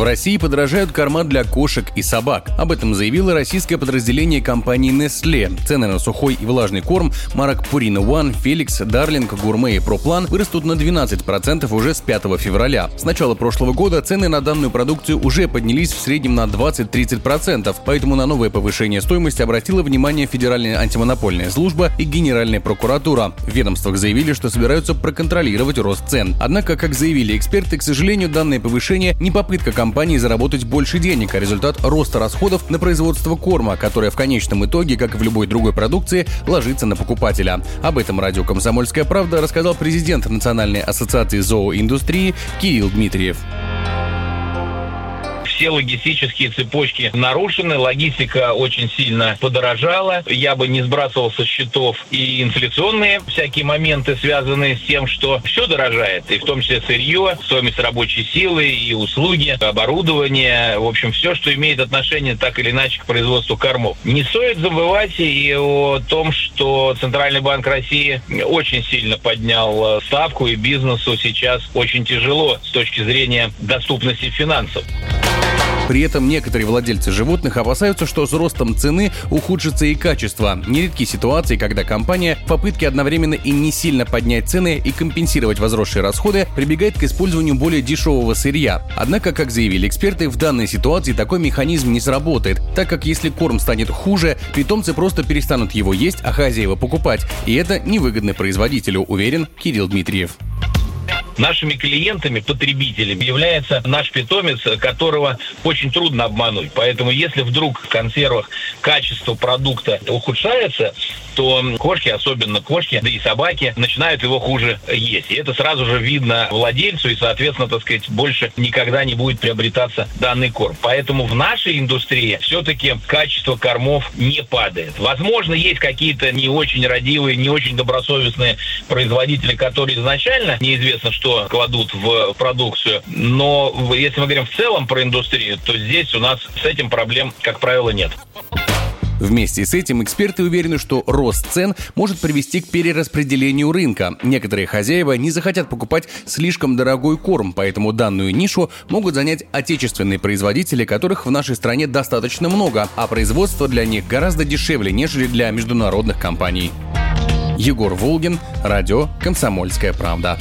В России подорожают корма для кошек и собак. Об этом заявило российское подразделение компании Nestle. Цены на сухой и влажный корм марок Purina One, Felix, Darling, Gourmet и ProPlan вырастут на 12% уже с 5 февраля. С начала прошлого года цены на данную продукцию уже поднялись в среднем на 20-30%, поэтому на новое повышение стоимости обратила внимание Федеральная антимонопольная служба и Генеральная прокуратура. В ведомствах заявили, что собираются проконтролировать рост цен. Однако, как заявили эксперты, к сожалению, данное повышение не попытка компании компании заработать больше денег, а результат роста расходов на производство корма, которое в конечном итоге, как и в любой другой продукции, ложится на покупателя. Об этом радио «Комсомольская правда» рассказал президент Национальной ассоциации зооиндустрии Кирилл Дмитриев все логистические цепочки нарушены, логистика очень сильно подорожала. Я бы не сбрасывал со счетов и инфляционные всякие моменты, связанные с тем, что все дорожает, и в том числе сырье, стоимость рабочей силы и услуги, оборудование, в общем, все, что имеет отношение так или иначе к производству кормов. Не стоит забывать и о том, что Центральный банк России очень сильно поднял э, ставку, и бизнесу сейчас очень тяжело с точки зрения доступности финансов. При этом некоторые владельцы животных опасаются, что с ростом цены ухудшится и качество. Нередки ситуации, когда компания в попытке одновременно и не сильно поднять цены и компенсировать возросшие расходы прибегает к использованию более дешевого сырья. Однако, как заявили эксперты, в данной ситуации такой механизм не сработает, так как если корм станет хуже, питомцы просто перестанут его есть, а хозяева покупать. И это невыгодно производителю, уверен Кирилл Дмитриев. Нашими клиентами, потребителями является наш питомец, которого очень трудно обмануть. Поэтому если вдруг в консервах качество продукта ухудшается, то кошки, особенно кошки, да и собаки, начинают его хуже есть. И это сразу же видно владельцу, и, соответственно, так сказать, больше никогда не будет приобретаться данный корм. Поэтому в нашей индустрии все-таки качество кормов не падает. Возможно, есть какие-то не очень родивые, не очень добросовестные производители, которые изначально неизвестно, что что кладут в продукцию. Но если мы говорим в целом про индустрию, то здесь у нас с этим проблем, как правило, нет. Вместе с этим эксперты уверены, что рост цен может привести к перераспределению рынка. Некоторые хозяева не захотят покупать слишком дорогой корм, поэтому данную нишу могут занять отечественные производители, которых в нашей стране достаточно много, а производство для них гораздо дешевле, нежели для международных компаний. Егор Волгин, радио «Комсомольская правда».